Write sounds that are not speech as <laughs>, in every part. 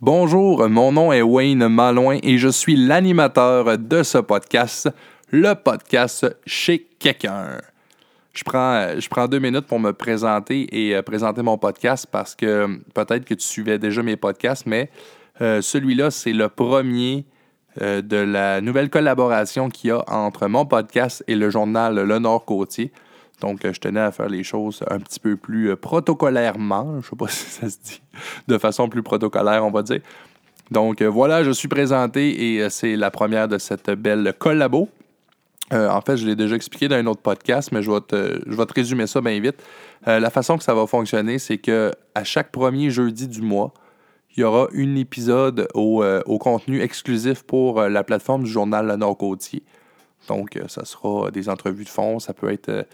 Bonjour, mon nom est Wayne Malouin et je suis l'animateur de ce podcast, le podcast chez quelqu'un. Je prends, deux minutes pour me présenter et euh, présenter mon podcast parce que euh, peut-être que tu suivais déjà mes podcasts, mais euh, celui-là, c'est le premier de la nouvelle collaboration qu'il y a entre mon podcast et le journal Le Nord-Côtier. Donc, je tenais à faire les choses un petit peu plus protocolairement, je sais pas <laughs> si ça se dit, de façon plus protocolaire, on va dire. Donc, voilà, je suis présenté et c'est la première de cette belle collabo. Euh, en fait, je l'ai déjà expliqué dans un autre podcast, mais je vais te, je vais te résumer ça bien vite. Euh, la façon que ça va fonctionner, c'est que à chaque premier jeudi du mois, il y aura un épisode au, euh, au contenu exclusif pour la plateforme du journal Le Nord-Côtier. Donc, ça sera des entrevues de fond, ça peut être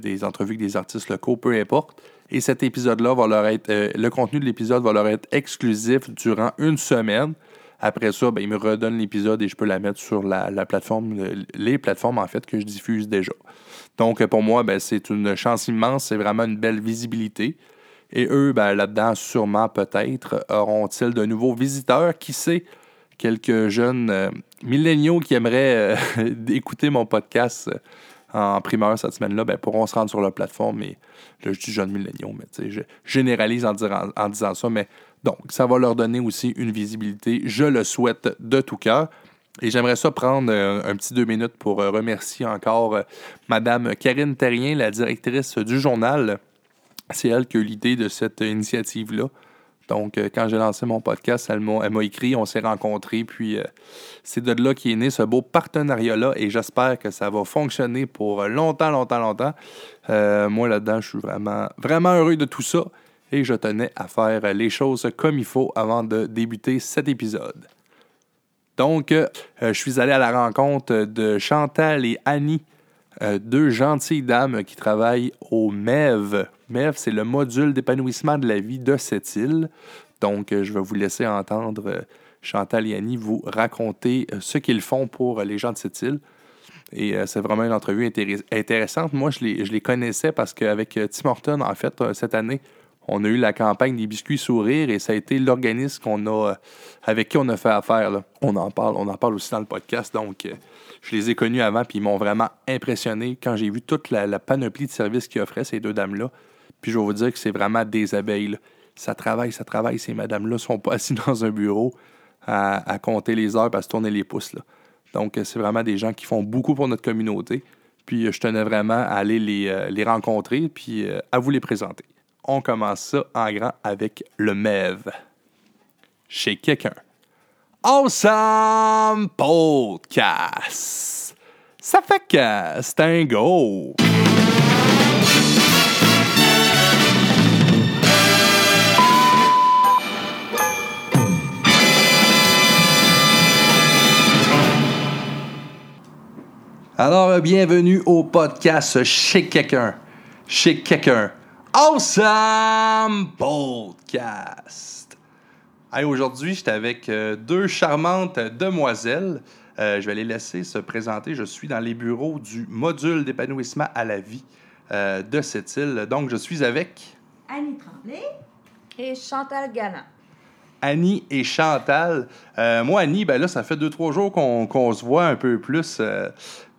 des entrevues avec des artistes locaux, peu importe. Et cet épisode-là va leur être, le contenu de l'épisode va leur être exclusif durant une semaine. Après ça, ben, il me redonne l'épisode et je peux la mettre sur la, plateforme, les plateformes en fait que je diffuse déjà. Donc pour moi, ben, c'est une chance immense, c'est vraiment une belle visibilité. Et eux, ben, là-dedans, sûrement peut-être, auront-ils de nouveaux visiteurs, qui sait, quelques jeunes euh, milléniaux qui aimeraient euh, <laughs> écouter mon podcast euh, en primeur cette semaine-là, ben, pourront se rendre sur la plateforme. Et là, je dis jeunes milléniaux, mais je généralise en, en disant ça, mais donc, ça va leur donner aussi une visibilité. Je le souhaite de tout cœur. Et j'aimerais ça prendre euh, un petit deux minutes pour euh, remercier encore euh, Madame Karine Terrien, la directrice du journal. C'est elle qui a eu l'idée de cette initiative-là. Donc, quand j'ai lancé mon podcast, elle m'a écrit, on s'est rencontrés, puis c'est de là qu'est né ce beau partenariat-là, et j'espère que ça va fonctionner pour longtemps, longtemps, longtemps. moi, là-dedans, je suis vraiment, vraiment heureux de tout ça et je tenais à faire les choses comme il faut avant de débuter cet épisode. Donc, euh, je suis allé à la rencontre de Chantal et Annie, euh, deux gentilles dames qui travaillent au MEV. MEV, c'est le module d'épanouissement de la vie de cette île. Donc, euh, je vais vous laisser entendre Chantal et Annie vous raconter ce qu'ils font pour les gens de cette île. Et c'est vraiment une entrevue intéressante. Moi, je les connaissais parce qu'avec Tim Horton, en fait, cette année, on a eu la campagne des biscuits sourires et ça a été l'organisme qu'on a, euh, avec qui on a fait affaire. On en parle, on en parle aussi dans le podcast. Donc, euh, je les ai connus avant puis ils m'ont vraiment impressionné quand j'ai vu toute la, panoplie de services qu'ils offraient, ces deux dames-là. Puis je vais vous dire que c'est vraiment des abeilles. Ça travaille, ça travaille. Ces madames-là sont pas assis <laughs> dans un bureau à, compter les heures à se tourner les pouces. Donc, euh, c'est vraiment des gens qui font beaucoup pour notre communauté. Puis je tenais vraiment à aller les, les rencontrer puis à vous les présenter on commence ça en grand avec le MEV. Chez quelqu'un. Awesome Podcast! Ça fait que c'est un go! Alors, bienvenue au podcast Chez quelqu'un. Chez quelqu'un Awesome Podcast. Aujourd'hui, j'étais avec euh, deux charmantes demoiselles. Euh, je vais les laisser se présenter. Je suis dans les bureaux du module d'épanouissement à la vie euh, de cette île. Donc, je suis avec Annie Tremblay et Chantal Galland. Annie et Chantal. moi, Annie, ben là, ça fait deux, trois jours qu'on se voit un peu plus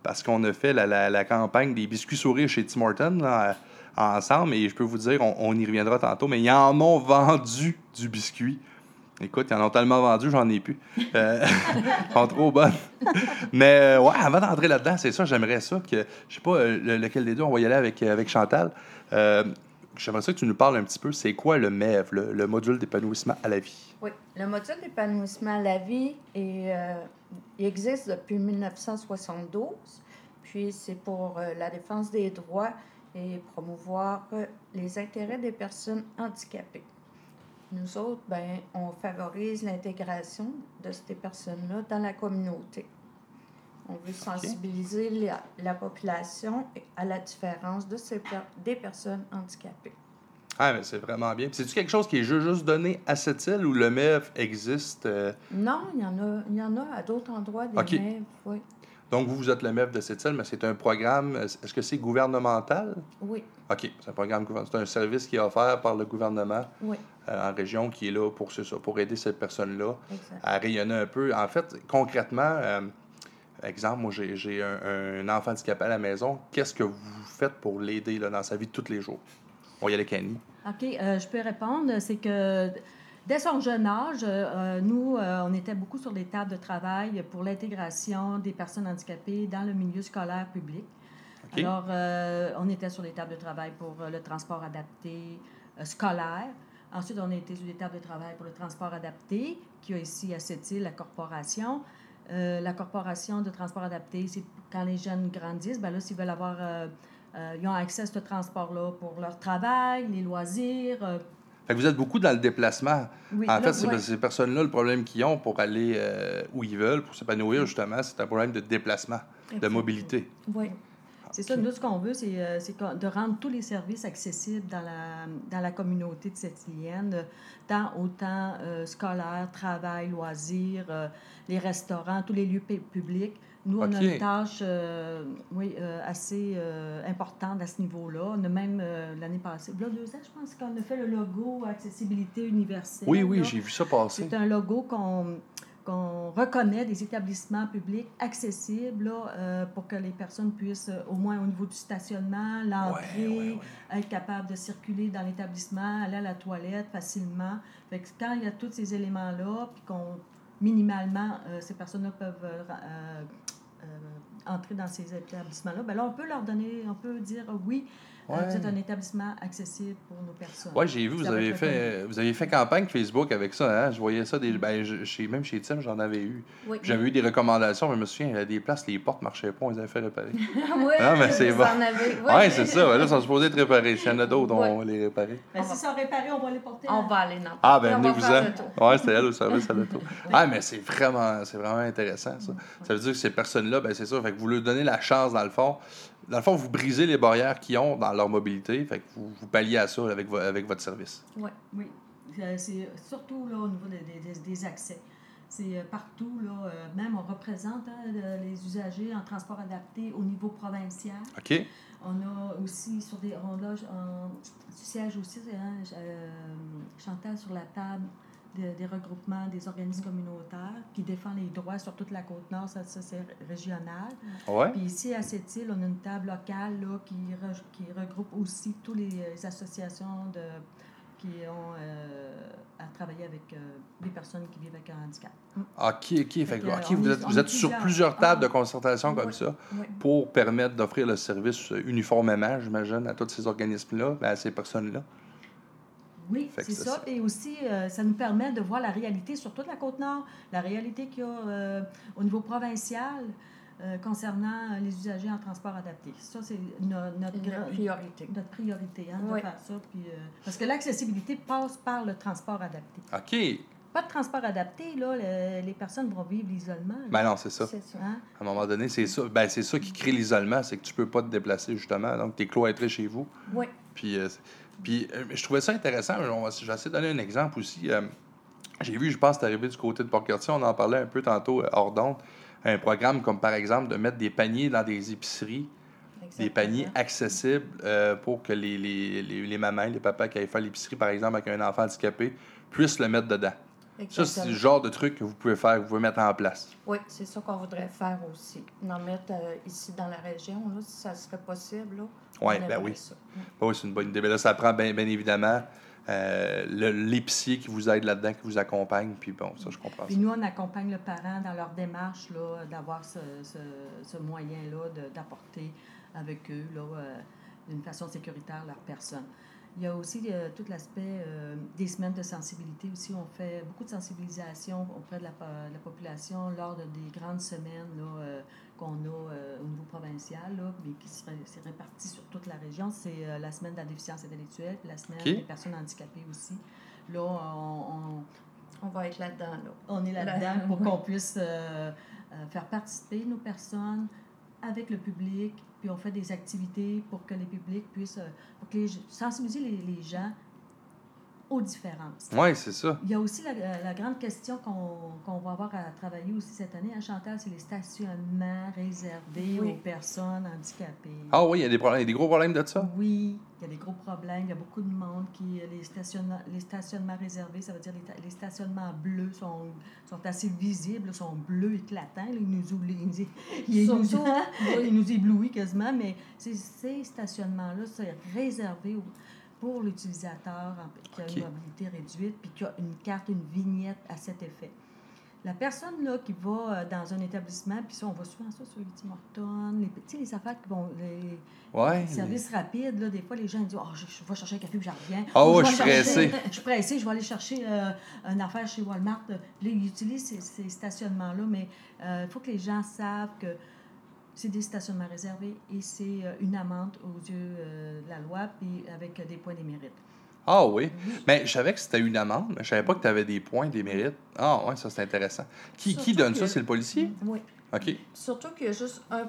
parce qu'on a fait la, campagne des biscuits sourires chez Tim Hortons ensemble. Et je peux vous dire, on, y reviendra tantôt, mais ils en ont vendu du biscuit. Écoute, ils en ont tellement vendu, j'en ai plus. Euh, <laughs> ils sont trop bonnes. Mais euh, ouais, avant d'entrer là-dedans, c'est ça, j'aimerais ça que, je sais pas euh, lequel des deux, on va y aller avec, avec Chantal. J'aimerais ça que tu nous parles un petit peu, c'est quoi le MEV, le, module d'épanouissement à la vie? Oui, le module d'épanouissement à la vie, est, il existe depuis 1972. Puis c'est pour la défense des droits et promouvoir euh, les intérêts des personnes handicapées. Nous autres, ben, on favorise l'intégration de ces personnes-là dans la communauté. On veut sensibiliser la, population à la différence de ces, des personnes handicapées. Ah, mais c'est vraiment bien. C'est-tu quelque chose qui est juste donné à cette île ou le MEF existe? Euh? Non, il y en a, il y en a à d'autres endroits des okay. oui. Donc, vous, vous êtes le MEF de cette île, mais c'est un programme. Est-ce que c'est gouvernemental? Oui. OK. C'est un programme C'est un service qui est offert par le gouvernement oui. en région qui est là pour, ça, pour aider cette personne-là Exact. à rayonner un peu. En fait, concrètement, euh, exemple, moi, j'ai un, un enfant handicapé à la maison. Qu'est-ce que vous faites pour l'aider dans sa vie de tous les jours? On y aller Annie. OK, euh, je peux répondre. C'est que dès son jeune âge, euh, nous, euh, on était beaucoup sur les tables de travail pour l'intégration des personnes handicapées dans le milieu scolaire public. Alors, on était sur les tables de travail pour le transport adapté scolaire. Ensuite, on a été sur les tables de travail pour le transport adapté, qui a ici à cette île la corporation. Euh, la corporation de transport adapté, c'est quand les jeunes grandissent, ben là, s'ils veulent avoir, euh, euh, ils ont accès à ce transport-là pour leur travail, les loisirs. Fait que vous êtes beaucoup dans le déplacement. oui, En là, fait, c'est ouais. ces personnes-là, le problème qu'ils ont pour aller où ils veulent, pour s'épanouir, justement, c'est un problème de déplacement, de mobilité. Oui. C'est ça, nous, ce qu'on veut, c'est euh, de rendre tous les services accessibles dans la, dans la communauté de cette îlienne, euh, tant autant euh, scolaire, travail, loisirs, euh, les restaurants, tous les lieux pu- publics. Nous, on a une tâche euh, oui, assez importante à ce niveau-là. On a même, l'année passée, là, deux ans, je pense qu'on a fait le logo Accessibilité universelle. Oui, oui, j'ai vu ça passer. C'est un logo qu'on qu'on reconnaît des établissements publics accessibles là, euh, pour que les personnes puissent, euh, au moins au niveau du stationnement, l'entrée, Ouais, ouais, ouais. être capable de circuler dans l'établissement, aller à la toilette facilement. Fait que quand il y a tous ces éléments-là, puis qu'on, minimalement, euh, ces personnes-là peuvent entrer dans ces établissements-là, ben là, on peut leur donner, on peut dire oui, Ouais. vous êtes un établissement accessible pour nos personnes. Oui, j'ai vu, vous avez, fait, vous avez fait campagne Facebook avec ça. Hein? Je voyais ça, des, ben, je- chez, même chez Tim, j'en avais eu. Oui. J'avais eu des recommandations, mais je me souviens, il y a des places, les portes ne marchaient pas, on les avait fait réparer. <laughs> oui, Ah, mais c'est bon. Oui, oui. ouais, c'est ça. Là, ils sont supposés être réparés. S'il y en a d'autres, on va les réparer. Ben, si ça réparé, on va les porter. On va aller dans Ah, ben, venez-vous-en. Ouais, c'était elle au service à l'auto. <laughs> Ah, mais c'est vraiment, c'est vraiment intéressant, ça. Ça veut dire que ces personnes-là, ben, c'est ça. Fait que vous leur donnez la chance, dans le fond. Dans le fond, vous brisez les barrières qu'ils ont dans leur mobilité. Fait que vous, vous palliez à ça avec, vo- avec votre service. Oui. Oui, Euh, c'est surtout là, au niveau des, des- des accès. C'est euh, partout, là, euh, même on représente hein, le- les usagers en transport adapté au niveau provincial. OK? On a aussi sur des. On loge siège aussi, hein, euh, Chantal sur la table de- des regroupements des organismes communautaires qui défend les droits sur toute la côte nord, ça, ça, c'est régional. Ouais? Puis ici, à cette île, on a une table locale là, qui, re- qui regroupe aussi toutes les, associations de, qui ont euh, à travailler avec euh, des personnes qui vivent avec un handicap. OK, OK. Fait que, on vous est- êtes, vous êtes sur plusieurs. plusieurs tables de Ah. concertation comme ça Oui. pour permettre d'offrir le service uniformément, j'imagine, à tous ces organismes-là, à ces personnes-là. Oui, c'est ça. ça. Et aussi, euh, ça nous permet de voir la réalité sur toute la Côte-Nord, la réalité qu'il y a euh, au niveau provincial euh, concernant les usagers en transport adapté. Ça, c'est no- notre, priorité. notre priorité, hein, Oui. de faire ça. Puis, euh, parce que l'accessibilité passe par le transport adapté. OK. Pas de transport adapté, là, le- les personnes vont vivre l'isolement. Ben non, c'est ça. C'est ça. Hein? À un moment donné, c'est ça. Ben, c'est ça qui crée l'isolement, c'est que tu peux pas te déplacer, justement. Donc, tu es cloîtré chez vous. Oui. Puis, euh, puis euh, je trouvais ça intéressant. On va- Je vais essayer de donner un exemple aussi. Euh, J'ai vu, je pense, c'est arrivé du côté de Port-Cartier, on en parlait un peu tantôt euh, hors d'onde, un programme comme par exemple de mettre des paniers dans des épiceries, des paniers accessibles euh, pour que les, les, les, les mamans, les papas qui aillent faire l'épicerie, par exemple, avec un enfant handicapé, puissent le mettre dedans. Ça, c'est le genre de truc que vous pouvez faire, que vous pouvez mettre en place. Oui, c'est ça qu'on voudrait faire aussi. En mettre euh, ici dans la région, là, si ça serait possible. Là, Oui, on ben oui. ça. Ben oui, c'est une bonne idée. Mais là, ça prend bien, bien évidemment euh, l'épicier qui vous aide là-dedans, qui vous accompagne. Puis bon, ça, je comprends Puis ça. nous, on accompagne le parent dans leur démarche d'avoir ce, ce, ce moyen-là d'apporter avec eux là, euh, d'une façon sécuritaire leur personne. Il y a aussi euh, tout l'aspect euh, des semaines de sensibilité aussi. On fait beaucoup de sensibilisation auprès de la, de la population lors de des grandes semaines là, euh, qu'on a euh, au niveau provincial, là, mais qui se ré- c'est réparti sur toute la région. C'est euh, la semaine de la déficience intellectuelle, puis la semaine des personnes handicapées aussi. Là, on- on, On va être là-dedans. Là. on est Là- là-dedans pour qu'on puisse euh, euh, faire participer nos personnes avec le public, puis on fait des activités pour que les publics puissent, euh, pour que les, sensibiliser les, les gens aux différences. Oui, c'est ça. Il y a aussi la, la grande question qu'on qu'on va avoir à travailler aussi cette année, à Chantal, c'est les stationnements réservés Oui. aux personnes handicapées. Ah oui, il y a des problèmes, il y a des gros problèmes de ça? Oui, il y a des gros problèmes. Il y a beaucoup de monde qui. Les stationnements, les stationnements réservés, ça veut dire les, les stationnements bleus sont, sont assez visibles, sont bleus éclatants. là. Ils nous, oublient- ils, ils nous, <laughs> ils nous éblouissent quasiment, mais ces, ces stationnements-là, c'est réservé au- pour l'utilisateur qui a une mobilité réduite puis qui a une carte, une vignette à cet effet. La personne là, qui va euh, dans un établissement, puis ça, on voit souvent ça sur les Tim Hortons, les, les affaires qui vont. Les, Ouais. Service rapide, là, des fois, les gens disent oh, je, je vais chercher un café puis reviens. Ah Ou ouais, vais je suis pressé. <laughs> Je suis pressé, je vais aller chercher euh, une affaire chez Walmart. Là, ils utilisent ces, ces stationnements-là, mais euh, il faut que les gens savent que c'est des stationnements réservés et c'est euh, une amende aux yeux euh, de la loi, puis avec euh, des points des mérites. Ah oui. Mais je savais que c'était une amende, mais je savais pas que tu avais des points, des mérites. Ah ouais, ça c'est intéressant. Qui, qui donne que- ça? C'est le policier? Oui. OK. Surtout qu'il y a juste 1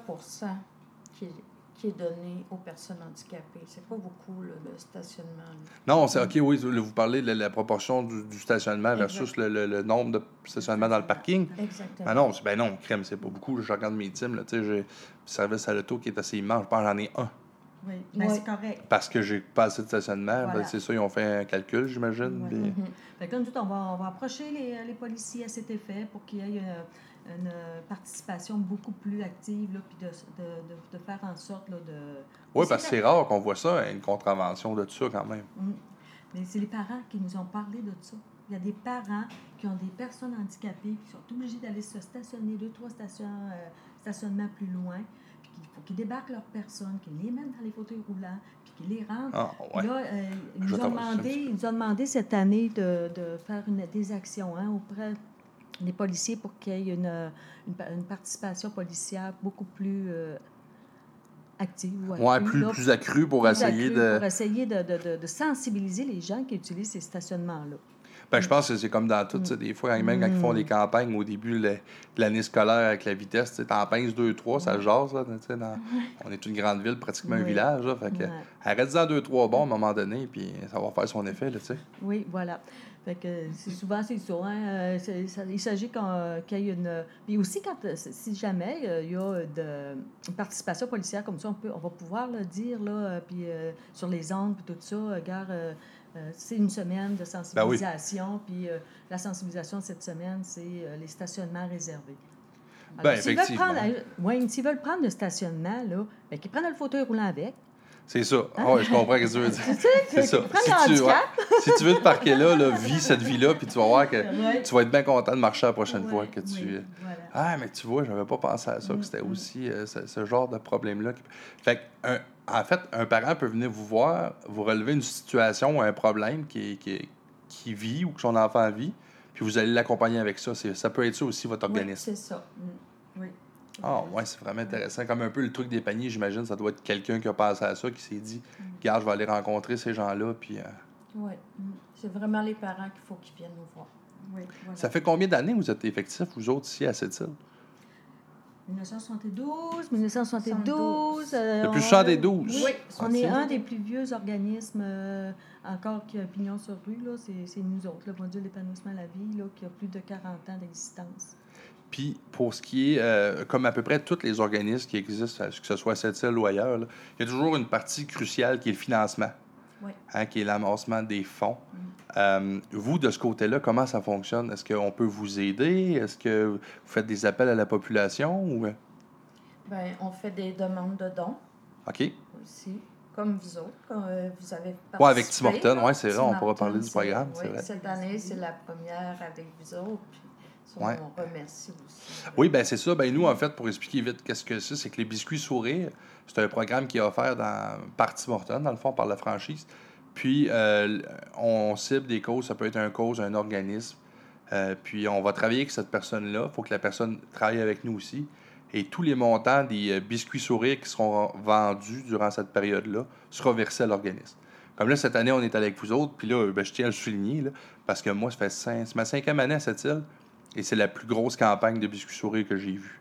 qui est, qui est donné aux personnes handicapées? C'est pas beaucoup, là, le stationnement. là. Non, c'est OK, oui, vous parlez de la, proportion du, du stationnement versus le, le- le nombre de stationnements dans le parking? Exactement. Ah non, c'est- ben non, crème, c'est pas beaucoup. Je regarde mes teams, là, tu sais, j'ai un service à l'auto qui est assez immense. Je pense que j'en ai un. Oui, mais Ouais. c'est correct. Parce que j'ai pas assez de stationnement. Voilà. Ben, c'est ça, ils ont fait un calcul, j'imagine. Ouais. puis-. Fait que là, nous autres, on va, on va approcher les, les policiers à cet effet pour qu'il y ait euh, une, participation beaucoup plus active, là, puis de, de, de, de faire en sorte là, de... Oui, parce que c'est rare qu'on voit ça, une contravention de ça quand même. Mm. Mais c'est les parents qui nous ont parlé de ça. Il y a des parents qui ont des personnes handicapées qui sont obligés d'aller se stationner deux, trois stations, euh, stationnements plus loin, puis qu'il faut qu'ils débarquent leurs personnes, qu'ils les mettent dans les fauteuils roulants, puis qu'ils les rentrent. Ah, ouais. Là, euh, ils, nous ont demandé, ils nous ont demandé cette année de, de faire une, des actions hein, auprès des policiers pour qu'il y ait une, une, pa- une participation policière beaucoup plus euh, active. ou Ouais, accrue, plus, là, plus accru pour plus essayer accrue de. Pour essayer de, de, de, sensibiliser les gens qui utilisent ces stationnements-là. Ben, je pense que c'est comme dans tout. sais, Des fois, même quand ils font des campagnes au début le- de l'année scolaire avec la vitesse, t'en pinces deux, trois, ça jase. Là, tu sais, dans- On est une grande ville, pratiquement un village. Là, fait que, Ouais. Arrête-en deux, trois bons à un moment donné, puis ça va faire son effet. Là, tu sais. Oui, voilà. Fait que c'est souvent c'est ça. hein, euh, ça- il s'agit qu'on- qu'il y ait une. Puis aussi, quand, euh, si jamais euh, il y a de, une participation policière comme ça, on, peut, on va pouvoir le dire là, euh, puis, euh, sur les ondes, puis tout ça. euh, gare, euh, euh, c'est une semaine de sensibilisation. Puis euh, la sensibilisation de cette semaine, c'est euh, les stationnements réservés. Ben, s'ils veulent prendre, euh, ouais, s'ils veulent prendre le stationnement, là, ben, qu'ils prennent le fauteuil roulant avec. C'est ça. Ah ouais, je comprends ce que tu veux dire. C'est ça. Si tu, si tu veux te parquer là, là, vis cette vie-là, puis tu vas voir que Ouais. tu vas être bien content de marcher la prochaine Ouais, fois que tu. oui, voilà. Ah, mais tu vois, j'avais pas pensé à ça, que c'était Mm, mm. aussi euh, ce, ce genre de problème-là. Fait que, un- en fait, un parent peut venir vous voir, vous relever une situation ou un problème qui, qui, qui vit ou que son enfant vit, puis vous allez l'accompagner avec ça. Ça peut être ça aussi, votre Oui, organisme. c'est ça. Oui. Ah, ouais, c'est vraiment intéressant. Comme un peu le truc des paniers, j'imagine, ça doit être quelqu'un qui a pensé à ça, qui s'est dit, regarde, je vais aller rencontrer ces gens-là, puis. euh, Oui. C'est vraiment les parents qu'il faut qu'ils viennent nous voir. Oui, voilà. Ça fait combien d'années que vous êtes effectifs, vous autres, ici, à cette île? 1972, 1972. euh, Depuis on- 72? Oui, on est un des plus vieux organismes euh, encore qui a pignon sur rue. là. C'est c'est nous autres, le module d'épanouissement à la vie, là, qui a plus de 40 ans d'existence. Puis pour ce qui est, euh, comme à peu près tous les organismes qui existent, euh, que ce soit à cette île ou ailleurs, il y a toujours une partie cruciale qui est le financement, Oui. hein, qui est l'amassement des fonds. Mm. Euh, vous, de ce côté-là, comment ça fonctionne? Est-ce qu'on peut vous aider? Est-ce que vous faites des appels à la population? Ou... Ben, on fait des demandes de dons OK. aussi, comme vous autres, euh, vous avez Ouais, avec Tim Horton, ouais, c'est vrai, on pourra parler du programme, c'est oui, vrai. Cette année, c'est la première avec vous autres. Puis, ça, Ouais. on remercie aussi. Oui, ben c'est ça. Ben nous, en fait, pour expliquer vite qu'est-ce que c'est, c'est que les biscuits sourires, c'est un programme qui est offert dans, par Tim Hortons, dans le fond, par la franchise. Puis, euh, on cible des causes. Ça peut être un cause, un organisme. Euh, puis, on va travailler avec cette personne-là. Il faut que la personne travaille avec nous aussi. Et tous les montants des euh, biscuits sourires qui seront vendus durant cette période-là sera versé à l'organisme. Comme là, cette année, on est avec vous autres. Puis là, ben, je tiens à le souligner, là, parce que moi, ça fait cinq- c'est ma cinquième année à cette île. Et c'est la plus grosse campagne de biscuits sourires que j'ai vue.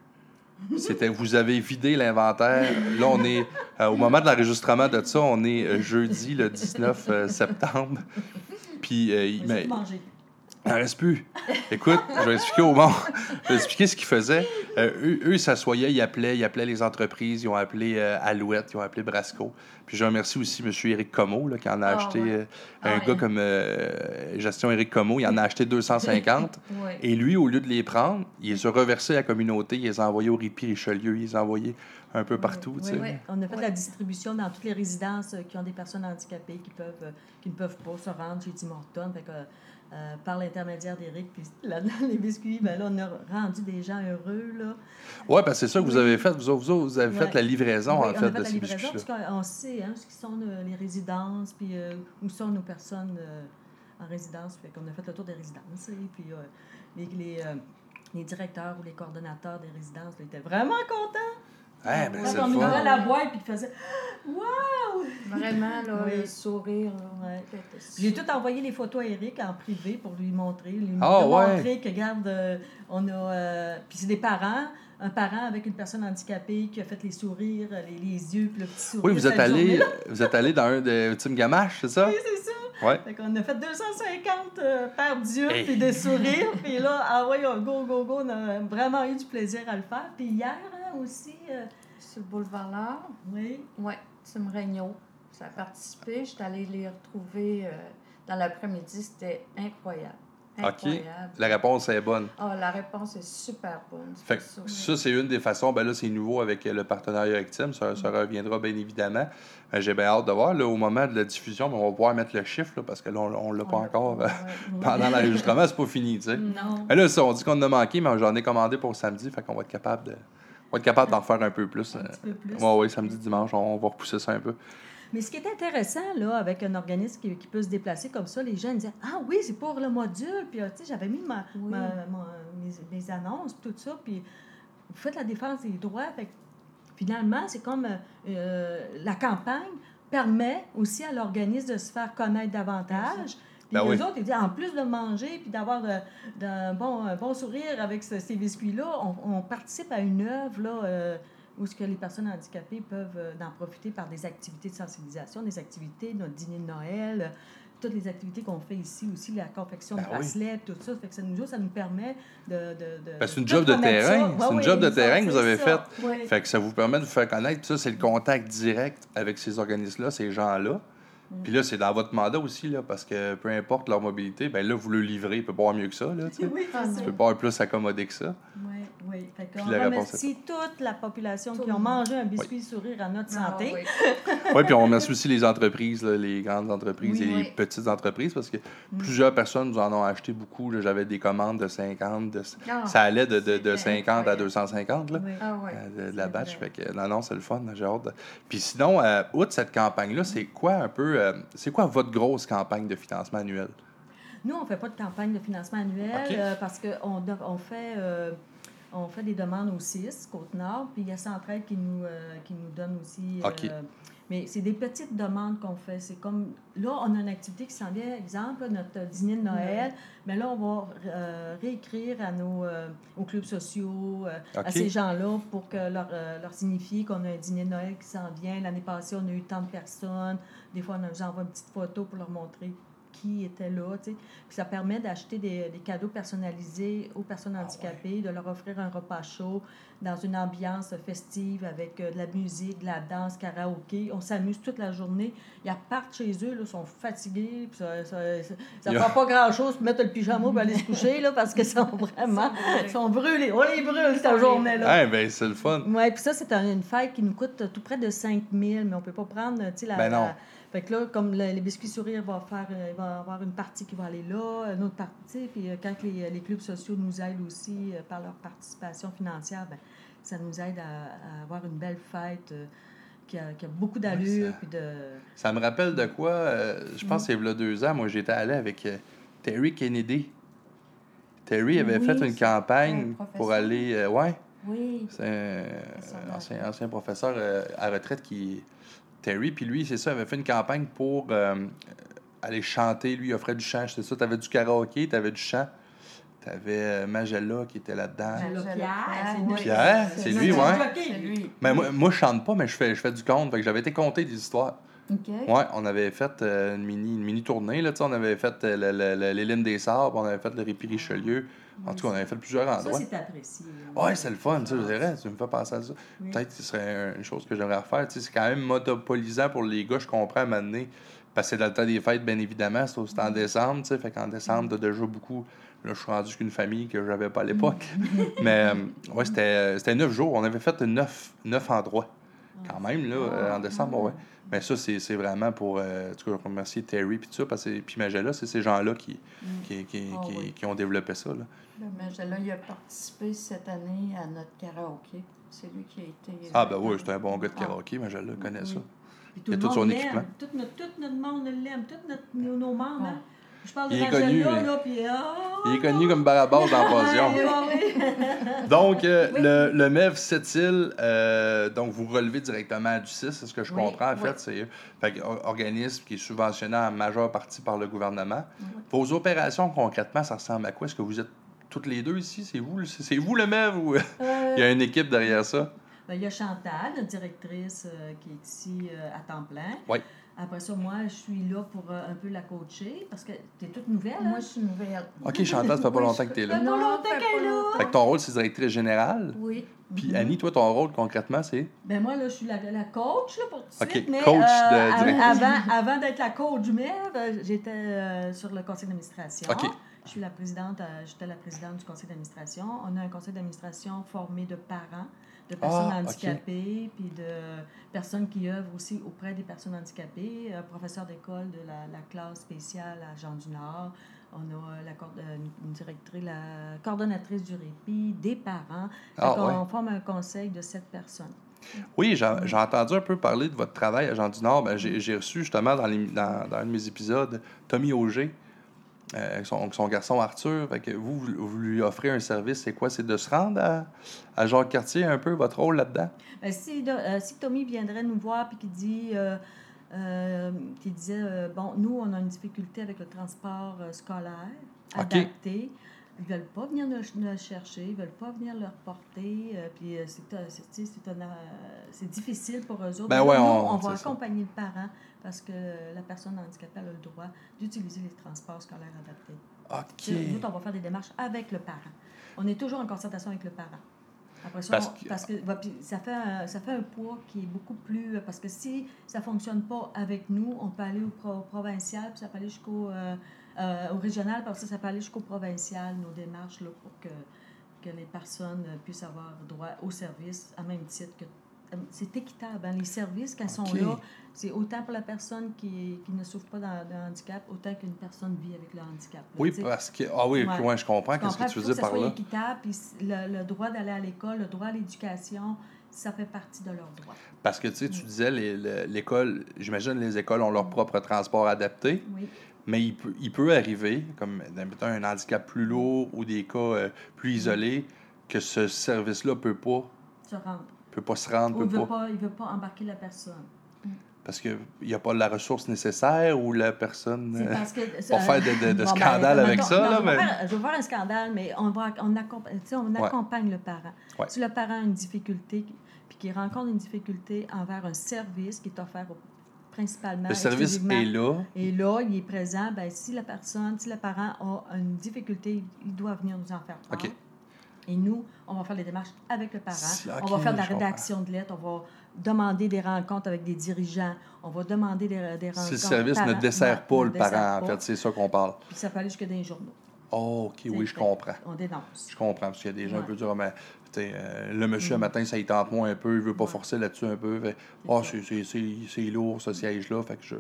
C'était, vous avez vidé l'inventaire. Là, on est, euh, au moment de l'enregistrement de ça, on est euh, jeudi, le 19 euh, septembre. Puis, euh, il, manger. Il n'en reste plus. Écoute, je vais expliquer au monde. Je vais expliquer ce qu'ils faisaient. Euh, eux, eux, ils s'assoyaient, ils appelaient, ils appelaient les entreprises, ils ont appelé euh, Alouette, ils ont appelé Brasco. Puis je remercie aussi M. Éric Comeau, là, qui en a Ah, acheté. ouais. euh, Ah, un ouais. gars comme euh, Gestion Éric Comeau, il en a acheté 250. <laughs> Oui. Et lui, au lieu de les prendre, il les a reversés à la communauté, il les a envoyés au Ripi Richelieu, il les a envoyés un peu partout. Oui, oui. On a fait Oui. la distribution dans toutes les résidences qui ont des personnes handicapées qui peuvent qui ne peuvent pas se rendre chez Tim. Fait que, euh, par l'intermédiaire d'Éric, puis <laughs> là-dedans, les biscuits, ben là, on a rendu des gens heureux. Là. Ouais, parce que c'est ça que vous Oui. avez fait. Vous, vous, vous avez Ouais. fait la livraison, Oui, en fait, de la ces livraison biscuits-là. parce qu'on sait hein, ce qui sont euh, les résidences, puis euh, où sont nos personnes en résidence. Fait qu'on a fait le tour des résidences. Et puis les, les, les directeurs ou les coordonnateurs des résidences là, étaient vraiment contents. Ouais, ben, Quand c'est on ouvrait fun. la boîte, puis qu'ils faisaient Waouh! Vraiment, là, Oui. le sourire. Ouais. J'ai tout envoyé les photos à Eric en privé pour lui montrer, lui Ah, ouais. montrer que, regarde, euh, on a. euh, puis c'est des parents, un parent avec une personne handicapée qui a fait les sourires, les, les yeux, puis le petit sourire. Oui, vous êtes allé, vous êtes allé dans un de Tim Gamache, c'est ça? Oui, c'est ça. Ouais. Fait qu'on a fait 250 euh, paires d'yeux Hey. puis des sourires. puis là, ah ouais, on- go, go, go, on a vraiment eu du plaisir à le faire. Puis hier aussi, euh, Sur le boulevard L'Art, oui, oui, Tim Regnault. Ça a participé. J'étais allée les retrouver euh, dans l'après-midi. C'était incroyable. OK. Incroyable. La réponse est bonne. Ah, la réponse est super bonne. Fait que ça, c'est une des façons. Ben là, c'est nouveau avec euh, le partenariat avec Tim. Ça, ça reviendra bien évidemment. J'ai bien hâte de voir. Là, au moment de la diffusion, mais on va pouvoir mettre le chiffre là, parce que là, on ne l'a pas On- encore. ouais. <laughs> pendant l'enregistrement, c'est pas fini, tu sais. Non. Mais là, ça, on dit qu'on en a manqué, mais j'en ai commandé pour samedi. Fait qu'on va être capable de. On va être capable d'en faire un peu plus. Un petit peu plus. Oui, oui, samedi, dimanche, on va repousser ça un peu. Mais ce qui est intéressant, là, avec un organisme qui, qui peut se déplacer comme ça, les gens disaient Ah oui, c'est pour le module. Puis, euh, tu sais, j'avais mis ma, Oui. ma- ma- mes, mes annonces, tout ça. Puis, vous faites la défense des droits. Fait finalement, c'est comme euh, euh, la campagne permet aussi à l'organisme de se faire connaître davantage. Puis Ben oui. autres, ils disent, en plus de manger puis d'avoir euh, d'un bon, un bon sourire avec ce- ces biscuits-là, on, on participe à une œuvre là, euh, où ce que les personnes handicapées peuvent euh, en profiter par des activités de sensibilisation, des activités, notre dîner de Noël, euh, toutes les activités qu'on fait ici aussi, la confection Ben de oui. bracelets, tout ça. Fait que ça nous, ça nous permet de... de, de- Ben, c'est une job de terrain. Ouais, C'est une job de terrain que vous avez faite. Fait que ça vous permet de vous faire connaître. Puis ça, c'est le contact direct avec ces organismes-là, ces gens-là. Mm. Puis là, c'est dans votre mandat aussi, là, parce que peu importe leur mobilité, ben là, vous le livrez, il peut pas avoir mieux que ça. Là, tu. <laughs> Oui. Il peut pas avoir plus accommodé que ça. Oui, oui. Fait qu'on remercie toute la population Tout qui ont mangé un biscuit sourire à notre Ah, santé. oui. <laughs> Oui, puis on remercie aussi les entreprises, là, les grandes entreprises Oui, et les petites entreprises, parce que Mm. plusieurs personnes nous en ont acheté beaucoup. là. J'avais des commandes de 50, de- Ah, ça allait de, de, de c'était 50 à incroyable. 250. Là. Oui. Ah, oui. euh, de, de la batch. vrai. Fait que, non, non, c'est le fun, j'ai hâte. de- Puis sinon, euh, outre cette campagne-là, c'est quoi un peu, euh, c'est quoi votre grosse campagne de financement annuel? Nous, on ne fait pas de campagne de financement annuel euh, parce qu'on on fait, euh, on fait des demandes au CIS, Côte-Nord, puis il y a Centraide qui nous, euh, qui nous donne aussi. euh, mais c'est des petites demandes qu'on fait. C'est comme. Là, on a une activité qui s'en vient, exemple, notre dîner de Noël. Mais là, on va euh, réécrire à nos, euh, aux clubs sociaux, euh, à ces gens-là, pour que leur, euh, leur signifier qu'on a un dîner de Noël qui s'en vient. L'année passée, on a eu tant de personnes. Des fois, on a- j'envoie une petite photo pour leur montrer qui était là. tu sais. Puis ça permet d'acheter des, des cadeaux personnalisés aux personnes Ah handicapées, de leur offrir un repas chaud dans une ambiance festive avec euh, de la musique, de la danse, karaoké. On s'amuse toute la journée. Ils repartent chez eux, là, sont fatigués. Puis ça ça, ça, ça Yeah. prend pas grand-chose pour mettre le pyjama et <laughs> aller se coucher là, parce qu'ils sont vraiment ils sont brûlés. On les brûle cette journée-là. Ben, c'est le fun. Oui, puis ça, c'est un- une fête qui nous coûte tout près de 5 000, mais on peut pas prendre, tu sais, la... Ben non. la- Fait que là, comme le- les biscuits sourires va faire, euh, il va avoir une partie qui va aller là, une autre partie, puis euh, quand les, les clubs sociaux nous aident aussi euh, par leur participation financière, ben, ça nous aide à, à avoir une belle fête euh, qui, a, qui a beaucoup d'allure, ça- puis de... Ça me rappelle de quoi, euh, je pense que c'est a deux ans, moi j'étais allé avec euh, Terry Kennedy. Terry avait Oui, fait une campagne un pour aller. euh, ouais, Oui. c'est un ancien, ancien professeur euh, à retraite qui. Terry, puis lui, c'est ça, avait fait une campagne pour euh, aller chanter. Lui, il offrait du chant, c'était ça. Tu avais du karaoké, tu avais du chant. Tu avais Magella qui était là-dedans. Pierre, Pierre, c'est lui, ouais. jockey. C'est lui. Mais moi, moi, je chante pas, mais je fais, je fais du conte. Fait que j'avais été compter des histoires. OK. Ouais, on avait fait euh, une, mini, une mini tournée. Là, on avait fait euh, le- le- le- les Lignes des Sables, on avait fait le Répi Richelieu. En tout cas, on avait fait plusieurs Ça, endroits. c'est apprécié. Ouais, c'est le fun, je dirais. Tu me fais penser à ça. Oui. Peut-être que ce serait une chose que j'aimerais refaire. Tu sais, c'est quand même monopolisant pour les gars, je comprends à un moment donné. Parce que c'est dans le temps des fêtes, bien évidemment. C'est en décembre, tu sais. Fait qu'en décembre, t'as déjà beaucoup. Là, je suis rendu qu'une famille que j'avais pas à l'époque. <laughs> Mais, euh, ouais, c'était c'était neuf jours. On avait fait neuf, neuf endroits. Quand même, là, euh, en décembre, ouais. Mais ça, c'est c'est vraiment pour. Euh, tu vois, remercier Terry puis tout ça. Parce que puis Magella, c'est ces gens-là qui, qui, qui, Ah qui- oui. qui ont développé ça. Là. Le Magella, il a participé cette année à notre karaoké. C'est lui qui a été. Ah, ben oui, c'est un bon gars de Ah. karaoké, Magella, connaît ça. Puis Il y a tout son équipement. Tout notre, tout notre monde l'aime. Tous notre- nos, nos membres. hein. Je parle de Il est Rangela, connu, là, puis... ah, Il est connu comme Barabas dans <laughs> Passion. Donc, euh, le, le MEV Sept-Îles, euh, donc vous relevez directement du 6, c'est ce que je Oui, comprends. En oui. fait, c'est fait organisme qui est subventionné en majeure partie par le gouvernement. Vos opérations, concrètement, ça ressemble à quoi? Est-ce que vous êtes toutes les deux ici? C'est vous, le- c'est vous le MEV ou <laughs> Euh, il y a une équipe derrière ça? ben, il y a Chantal, notre directrice, euh, qui est ici euh, à temps plein. Oui. Après ça, moi, je suis là pour euh, un peu la coacher, parce que tu es toute nouvelle. Moi, hein? je suis nouvelle. OK, Chantal, ça fait pas longtemps je- que tu es Ça là. fait pas Non, longtemps ça qu'elle est là. Fait que ton rôle, c'est directrice générale? Oui. Puis Mhm. Annie, toi, ton rôle concrètement, c'est? Ben moi, là, je suis la, la coach, là, pour tout de suite. Mais, coach de euh, directrice. avant, avant d'être la coach du MEV, euh, j'étais euh, sur le conseil d'administration. OK. Je suis la présidente, euh, j'étais la présidente du conseil d'administration. On a un conseil d'administration formé de parents, de personnes Ah, handicapées, puis de personnes qui œuvrent aussi auprès des personnes handicapées, un professeur d'école de la, la classe spéciale à Jean du Nord. On a euh, la, euh, une directrice, la coordonnatrice du répit, des parents. Fait Ah. On forme un conseil de sept personnes. Oui, j'ai entendu un peu parler de votre travail à Jean du Nord. Ben, j'ai j'ai reçu justement dans, les- dans, dans un de mes épisodes Tommy Auger, euh, avec son, son garçon Arthur. Fait que vous, lui offrez un service, c'est quoi? C'est de se rendre à, à Jacques Cartier un peu, votre rôle là-dedans? Ben, si, euh, si Tommy viendrait nous voir puis qu'il dit, euh, qu'il disait, bon, nous, on a une difficulté avec le transport scolaire adapté. Ils ne veulent pas venir nous, nous chercher, ils ne veulent pas venir le reporter. euh, puis euh, c'est, euh, euh, difficile pour eux autres. Ben ouais, on- on, va ça. accompagner le parent parce que la personne handicapée a le droit d'utiliser les transports scolaires adaptés. Sais, Nous, OK. on va faire des démarches avec le parent. On est toujours en concertation avec le parent. Après ça, Parce on- que- parce ça, fait un, ça fait un poids qui est beaucoup plus... Parce que si ça ne fonctionne pas avec nous, on peut aller au, pro- au provincial, puis ça peut aller jusqu'au euh, euh, au régional, parce que ça peut aller jusqu'au provincial, nos démarches, là, pour que, que les personnes puissent avoir droit au service à même titre que... euh, C'est équitable. hein. Les services, quand ils sont là, c'est autant pour la personne qui, qui ne souffre pas d'un handicap, autant qu'une personne vit avec le handicap. là, Oui, parce que. Ah oui, Ouais. ouais, je comprends. Qu'est-ce que tu veux dire par là? équitable, puis le, le droit d'aller à l'école, le droit à l'éducation, ça fait partie de leurs droits. Parce que tu sais, tu disais, les- le- l'école, j'imagine les écoles ont leur propre transport adapté. Oui. Mais il peut, il peut arriver, comme un handicap plus lourd ou des cas euh, plus isolés, que ce service-là peut pas, Se rendre. peut pas se rendre, Ou il ne veut, pas, veut pas embarquer la personne. parce qu'il n'y a pas la ressource nécessaire ou la personne. Euh, parce que. Pas faire de- de- de ben, scandale avec ça, non, là, mais- faire- je vais faire un scandale, mais on, va, on, accompagne, on Ouais. accompagne le parent. Ouais. Si le parent a une difficulté, puis qu'il rencontre une difficulté envers un service qui est offert au- principalement. le service est là. Et là, il est présent. Ben, si la personne, si le parent a une difficulté, il doit venir nous en faire part. OK. Et nous, on va faire les démarches avec le parent. Si- on va faire de la rédaction de lettres. On va demander des rencontres avec des dirigeants. On va demander des, des rencontres. Si le service ne dessert pas le parent, en fait, c'est ça qu'on parle. Puis ça peut aller jusque dans les journaux. Oh, OK, oui, je comprends. On dénonce. Je comprends, parce qu'il y a des gens un peu durs, mais euh, le monsieur, un Mm. matin, ça il tente moins un peu, il veut pas forcer là-dessus un peu. Fait, C'est oh, c'est- c'est c'est- c'est lourd, ce siège-là, fait que je...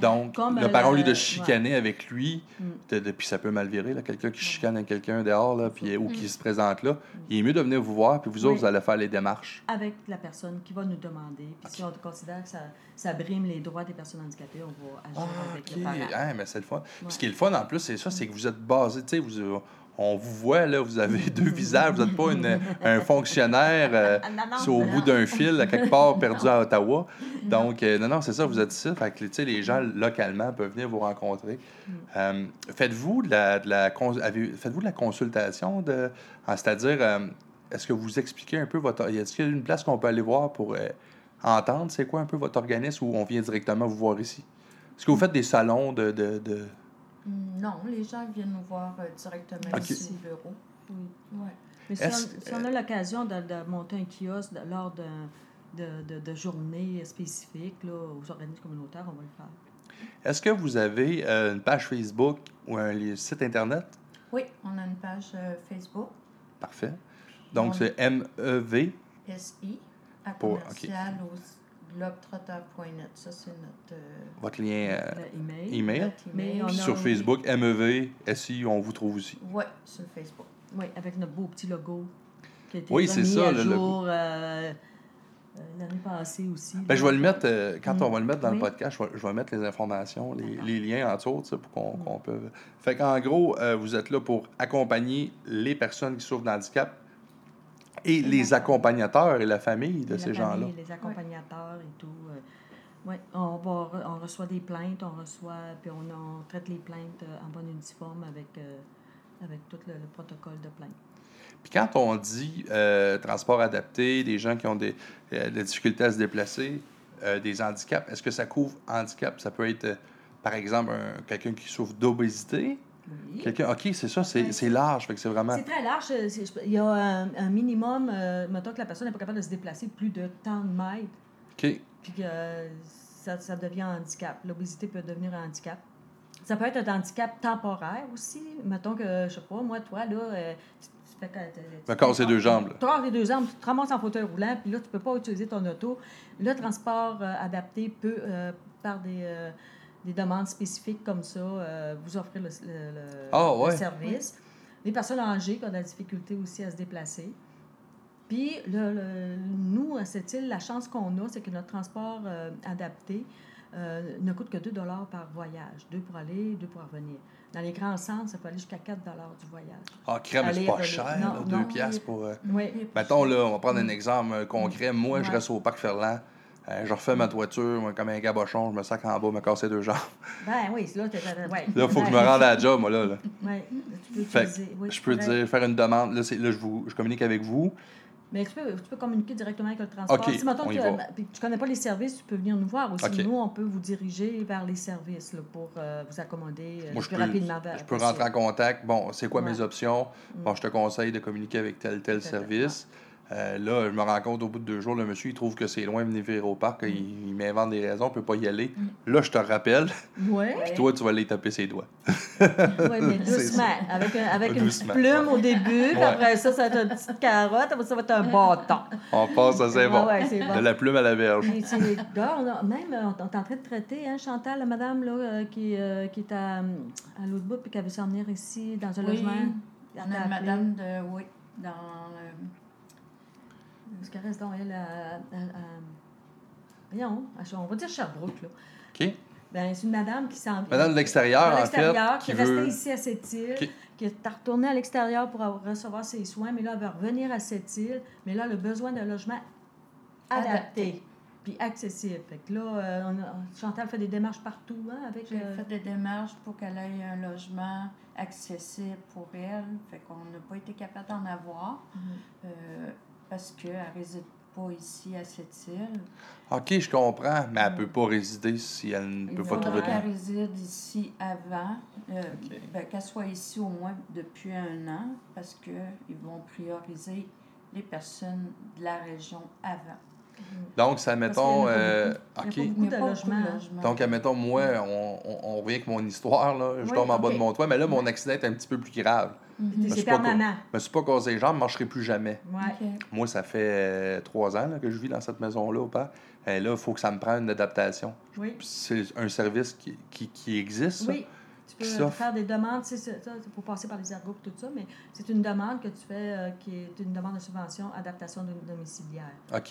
Donc, Comme, le parent, au lieu de le- chicaner avec lui, Mm. puis ça peut mal virer, là, quelqu'un qui chicane à quelqu'un dehors, là, puis, ou Mm. qui se présente là, il est mieux de venir vous voir, puis vous autres, Oui. vous allez faire les démarches. Avec la personne qui va nous demander. Puis si on considère que ça, ça brime les droits des personnes handicapées, on va agir Ah, avec OK. le parent. Ah, mais c'est le fun. Puis ce qui est le fun, en plus, c'est ça, c'est que vous êtes basé, tu sais, vous... On vous voit, là, vous avez <laughs> deux visages, vous n'êtes pas une- un fonctionnaire euh, <laughs> c'est au bout d'un fil, à quelque part, <laughs> perdu à Ottawa. Donc, euh, non, non, c'est ça, vous êtes ici. Fait que, les gens, localement, peuvent venir vous rencontrer. Mm. Euh, faites-vous de la, de la, cons- avez- faites-vous de la consultation? De, ah, c'est-à-dire, est-ce que vous expliquez un peu votre... Est-ce qu'il y a une place qu'on peut aller voir pour... entendre c'est quoi un peu votre organisme ou on vient directement vous voir ici? Est-ce que vous faites des salons de... de, de... Non, les gens viennent nous voir euh, directement ici au bureau. Oui. Ouais. Mais si on, si on a l'occasion de, de monter un kiosque de- lors d'un- de, de, de journées spécifiques là, aux organismes communautaires, on va le faire. Est-ce que vous avez euh, une page Facebook ou un site Internet? Oui, on a une page euh, Facebook, Parfait. Donc, On- c'est MEV. SI, à commercial au globetrotter.net. Ça, c'est notre, euh, votre lien euh, email. email. email. Puis sur Facebook, MEV, SI, on vous trouve aussi. Oui, sur Facebook. Oui, avec notre beau petit logo qui a été Oui, c'est ça, à le jour logo. euh, euh, l'année passée aussi. Ben, je vais le mettre, euh, quand Mm. on va le mettre dans le podcast, je vais, je vais mettre les informations, les, liens en dessous, tu sais, pour qu'on Mm. qu'on peut... Fait qu'en gros, euh, vous êtes là pour accompagner les personnes qui souffrent d'handicap et les accompagnateurs et la famille de la ces famille, gens-là. Les accompagnateurs et tout. euh, ouais, on, va, on reçoit des plaintes, on reçoit, puis on, on traite les plaintes euh, en bonne uniforme avec, euh, avec tout le, le protocole de plainte. Puis quand on dit euh, transport adapté, des gens qui ont des, euh, des difficultés à se déplacer, euh, des handicaps, est-ce que ça couvre handicap? Ça peut être, euh, par exemple, un- quelqu'un qui souffre d'obésité. Oui. Quelqu'un, OK, c'est ça, c'est c'est large, fait que c'est vraiment... C'est très large. euh, Il y a un, un minimum, euh, mettons que la personne n'est pas capable de se déplacer plus de tant de mètres, OK, puis que euh, ça, ça devient un handicap. L'obésité peut devenir un handicap. Ça peut être un handicap temporaire aussi. Mettons que, je sais pas, moi, toi, là, euh, tu, tu Me casser deux jambes, casses les deux jambes, tu te ramasses en fauteuil roulant, puis là, tu peux pas utiliser ton auto. Le transport adapté peut, par des, des demandes spécifiques comme ça, euh, vous offrir le, le- le- Ah, le service. Les personnes âgées qui ont de la difficulté aussi à se déplacer. Puis, le, le- nous, à cette île, la chance qu'on a, c'est que notre transport euh, adapté euh, ne coûte que 2 par voyage. Deux pour aller, deux pour revenir. Dans les grands centres, ça peut aller jusqu'à 4 du voyage. Ah, crème, c'est pas cher, Non, là, non, deux piastres pour... euh, Oui. Mettons, là, on va prendre un exemple concret. Moi, je reste au parc Ferland. Euh, je refais ma toiture, moi, comme un gabochon, je me sac en bas, me casser deux jambes. Ben oui, là, tu ouais. Là, il faut que je me rende à la job, moi, là. là. Tu peux Fait. Oui, je peux dire, faire une demande. Là, c'est- là je, vous, je communique avec vous. Mais tu peux, tu peux communiquer directement avec le transport. OK, si mettons tu ne connais pas les services, tu peux venir nous voir aussi. Nous, on peut vous diriger vers les services là, pour euh, vous accommoder euh, Moi, le je plus peux, rapidement. je peux rentrer en contact. Bon, c'est quoi mes options? Bon, Mm. je te conseille de communiquer avec tel, tel service. Euh, là, je me rends compte au bout de deux jours, le monsieur, il trouve que c'est loin de venir au parc. Mm. Il, il m'invente des raisons, il ne peut pas y aller. Là, je te rappelle, Oui, <laughs> puis toi, tu vas aller taper ses doigts. ouais, mais <laughs> doucement. Avec, un- avec une Doucement, plume au début, puis Ouais. après ça, ça va être une petite carotte, après ça va être un bâton. On passe à c'est Ouais, bon. ouais, c'est bon. De la plume à la verge. Puis c'est- on même, euh, on est en train de traiter, hein, Chantal, la madame là, euh, qui, euh, qui est à, à l'autre bout, puis qui avait s'en venir ici, dans un Oui, logement. Il y en a une appelé. madame de. Oui, dans. euh, Parce qu'elle reste donc, elle, à, à- à- Voyons, à- on va dire Sherbrooke, là. OK? Ben, c'est une madame qui s'en Madame de l'extérieur, de en l'extérieur, fait, qui qui est veut... restée ici à cette île, qui est retournée à l'extérieur pour avoir- recevoir ses soins, mais là, elle veut revenir à cette île, mais là, elle a besoin d'un logement adapté, Adapté. puis accessible. Fait que là, euh, on a- Chantal fait des démarches partout, hein, avec... J'ai euh, fait des démarches pour qu'elle ait un logement accessible pour elle. Fait qu'on n'a pas été capable d'en avoir Mhm. euh, parce qu'elle ne réside pas ici à cette île. OK, je comprends, mais elle ne peut pas résider si elle ne peut pas trouver de... qu'elle réside ici avant, euh, ben, qu'elle soit ici au moins depuis un an parce qu'ils vont prioriser les personnes de la région avant. Donc, ça, mettons... euh, beaucoup. OK. Donc, admettons, moi, on, on, on revient avec mon histoire, là. Je Oui, tombe en bas OK. de mon toit, mais là, mon accident est un petit peu plus grave. Je C'est pas permanent. Je me suis pas cassé les jambes, je ne marcherai plus jamais. Ouais. Moi, ça fait euh, trois ans là, que je vis dans cette maison-là au père. Et là, il faut que ça me prenne une adaptation. Oui. C'est un service qui, qui, qui existe, ça. Oui, tu peux Qui faire des demandes, c'est ça, faut passer par les ergots et tout ça, mais c'est une demande que tu fais euh, qui est une demande de subvention, adaptation dom- domiciliaire. OK.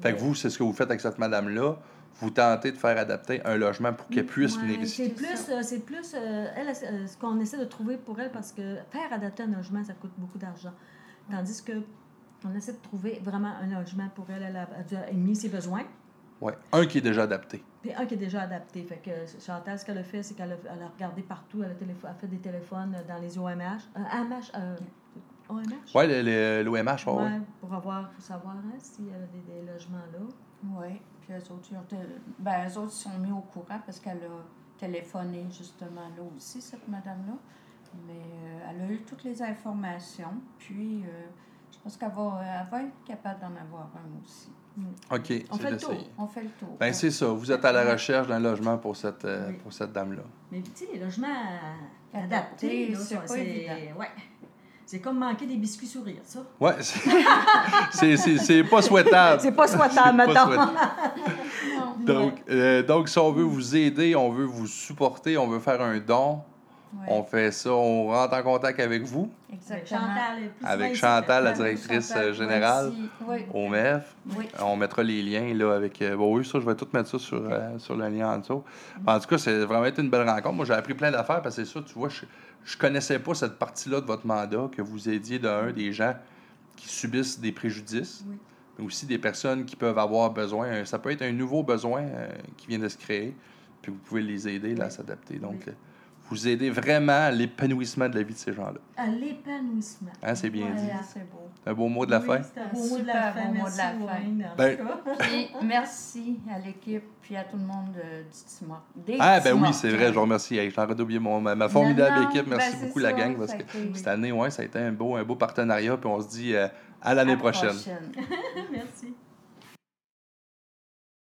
Fait que vous, c'est ce que vous faites avec cette madame-là. Vous tentez de faire adapter un logement pour qu'elle puisse Ouais, venir C'est ici. plus, euh, c'est plus euh, elle, euh, ce qu'on essaie de trouver pour elle, parce que faire adapter un logement, ça coûte beaucoup d'argent. Tandis que on essaie de trouver vraiment un logement pour elle, elle a, elle a mis ses besoins. Ouais. Un qui est déjà adapté. Puis un qui est déjà adapté. Fait que Chantal, ce qu'elle a fait, c'est qu'elle a, elle a regardé partout, elle a, elle a fait des téléphones dans les OMH. Euh, AMH, euh, OMH? Oui, l'OMH, ouais, ouais. Ouais, pour avoir, pour savoir hein, s'il y a des, des logements là. Oui, puis eux autres, ils ont ben, eux autres ils sont mis au courant parce qu'elle a téléphoné justement là aussi, cette madame-là. Mais euh, elle a eu toutes les informations, puis euh, je pense qu'elle va, elle va être capable d'en avoir un aussi. OK, On fait le tour. d'essayer. On fait le tour. Ben, c'est ça. Vous êtes à la recherche d'un logement pour cette, euh, Oui. pour cette dame-là. Mais tu sais, les logements Adaptés, c'est pas évident. ouais. C'est comme manquer des biscuits sourires, ça. Ouais, <laughs> c'est- c'est- c'est c'est pas souhaitable. C'est pas souhaitable. Non. Donc, euh, donc, si on veut vous aider, on veut vous supporter, on veut faire un don, Ouais, on fait ça, on rentre en contact avec vous, exactement. Chantal est plus avec Chantal, la directrice Chantal, générale. Oui, au MEF. oui. On mettra les liens là avec. euh, bon, oui, ça, je vais tout mettre ça sur, euh, sur le lien en dessous. En tout cas, c'est vraiment été une belle rencontre. Moi, j'ai appris plein d'affaires parce que c'est ça, tu vois, je, je connaissais pas cette partie-là de votre mandat, que vous aidiez d'un des gens qui subissent des préjudices, Oui. mais aussi des personnes qui peuvent avoir besoin. Ça peut être un nouveau besoin euh, qui vient de se créer, puis vous pouvez les aider là, à s'adapter. Donc, Oui. euh, vous aidez vraiment à l'épanouissement de la vie de ces gens-là. À l'épanouissement. Hein, c'est bien Ouais, dit. c'est beau. Un beau mot de la Oui, fin. C'est un beau mot de la fin. Merci, Ben, merci à l'équipe, puis à tout le monde de, du Timor. Ah, ben oui, c'est vrai, je vous remercie. Hey, J'en oublié mon, ma, ma formidable Non, non, équipe. Merci ben, beaucoup, la gang, parce que été- cette année, ouais, ça a été un beau, un beau partenariat. Puis on se dit euh, à l'année la prochaine. prochaine. <laughs> <laughs> Merci.